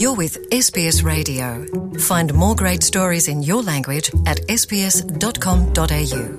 You're with SBS Radio. Find more great stories in your language at sbs.com.au.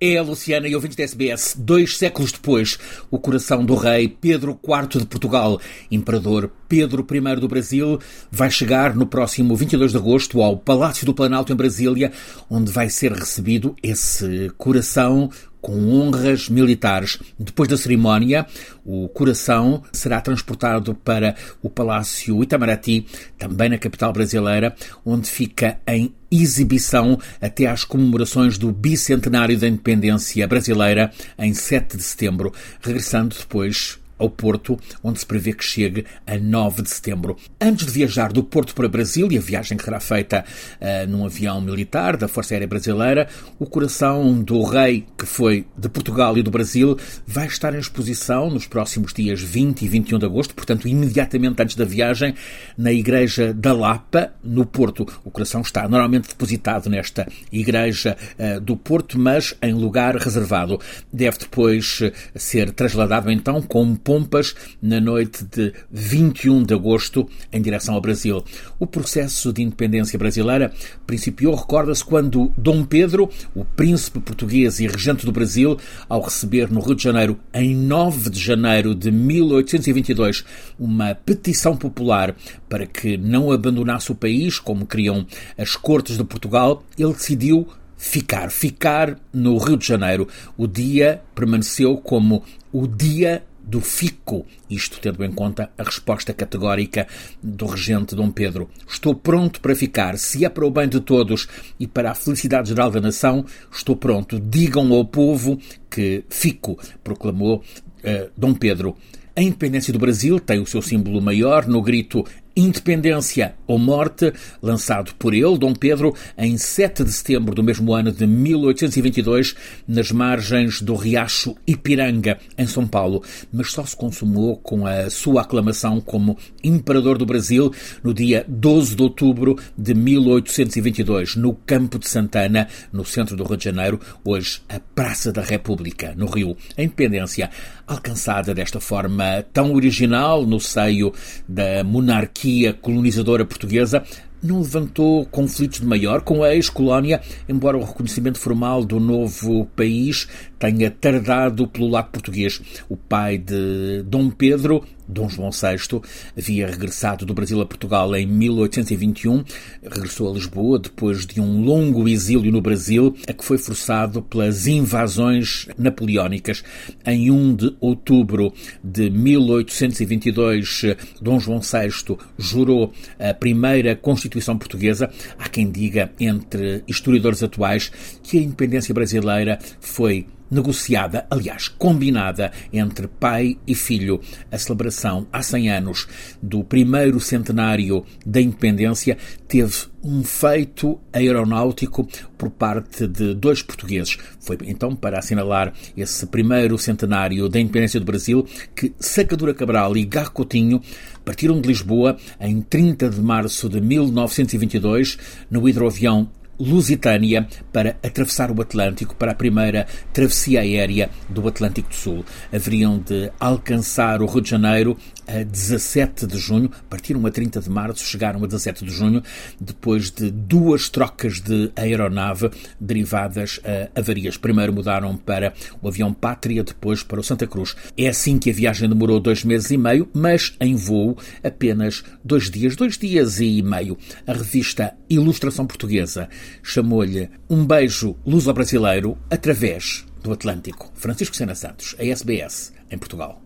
É a Luciana e ouvintes da SBS. Dois séculos depois, o coração do rei Pedro IV de Portugal, imperador Pedro I do Brasil, vai chegar no próximo 22 de agosto ao Palácio do Planalto em Brasília, onde vai ser recebido esse coração com honras militares. Depois da cerimónia, o coração será transportado para o Palácio Itamaraty, também na capital brasileira, onde fica em exibição até às comemorações do bicentenário da independência brasileira em 7 de setembro, regressando depois ao Porto, onde se prevê que chegue a 9 de setembro. Antes de viajar do Porto para Brasil, e a viagem que será feita uh, num avião militar da Força Aérea Brasileira, o coração do rei, que foi de Portugal e do Brasil, vai estar em exposição nos próximos dias 20 e 21 de agosto, portanto, imediatamente antes da viagem, na Igreja da Lapa, no Porto. O coração está normalmente depositado nesta Igreja uh, do Porto, mas em lugar reservado. Deve depois uh, ser trasladado então com pompas na noite de 21 de agosto em direção ao Brasil. O processo de independência brasileira principiou, recorda-se, quando Dom Pedro, o príncipe português e regente do Brasil, ao receber no Rio de Janeiro, em 9 de janeiro de 1822, uma petição popular para que não abandonasse o país, como queriam as cortes de Portugal, ele decidiu ficar, ficar no Rio de Janeiro. O dia permaneceu como o dia do fico, isto tendo em conta a resposta categórica do regente Dom Pedro. Estou pronto para ficar, se é para o bem de todos e para a felicidade geral da nação, estou pronto. Digam ao povo que fico, proclamou uh, Dom Pedro. A independência do Brasil tem o seu símbolo maior no grito Independência ou Morte, lançado por ele, Dom Pedro, em 7 de setembro do mesmo ano de 1822, nas margens do riacho Ipiranga, em São Paulo, mas só se consumou com a sua aclamação como Imperador do Brasil no dia 12 de outubro de 1822, no Campo de Santana, no centro do Rio de Janeiro, hoje a Praça da República, no Rio. A independência, alcançada desta forma tão original no seio da monarquia monarquia colonizadora portuguesa não levantou conflitos de maior com a ex-colónia, embora o reconhecimento formal do novo país tenha tardado pelo lado português. O pai de Dom Pedro, Dom João VI, havia regressado do Brasil a Portugal em 1821, regressou a Lisboa depois de um longo exílio no Brasil, a que foi forçado pelas invasões napoleónicas. Em 1 de outubro de 1822, Dom João VI jurou a primeira Constituição Portuguesa. Há quem diga, entre historiadores atuais, que a independência brasileira foi negociada, aliás, combinada entre pai e filho. A celebração há 100 anos do primeiro centenário da independência teve um feito aeronáutico por parte de dois portugueses. Foi então para assinalar esse primeiro centenário da independência do Brasil que Sacadura Cabral e Garro Coutinho partiram de Lisboa em 30 de março de 1922 no hidroavião Lusitânia para atravessar o Atlântico para a primeira travessia aérea do Atlântico do Sul. Haveriam de alcançar o Rio de Janeiro a 17 de junho, partiram a 30 de março, chegaram a 17 de junho, depois de duas trocas de aeronave derivadas a avarias. Primeiro mudaram para o avião Pátria, depois para o Santa Cruz. É assim que a viagem demorou dois meses e meio, mas em voo apenas dois dias, dois dias e meio. A revista Ilustração Portuguesa chamou-lhe Um Beijo Luso-Brasileiro através do Atlântico. Francisco Sena Santos, a SBS, em Portugal.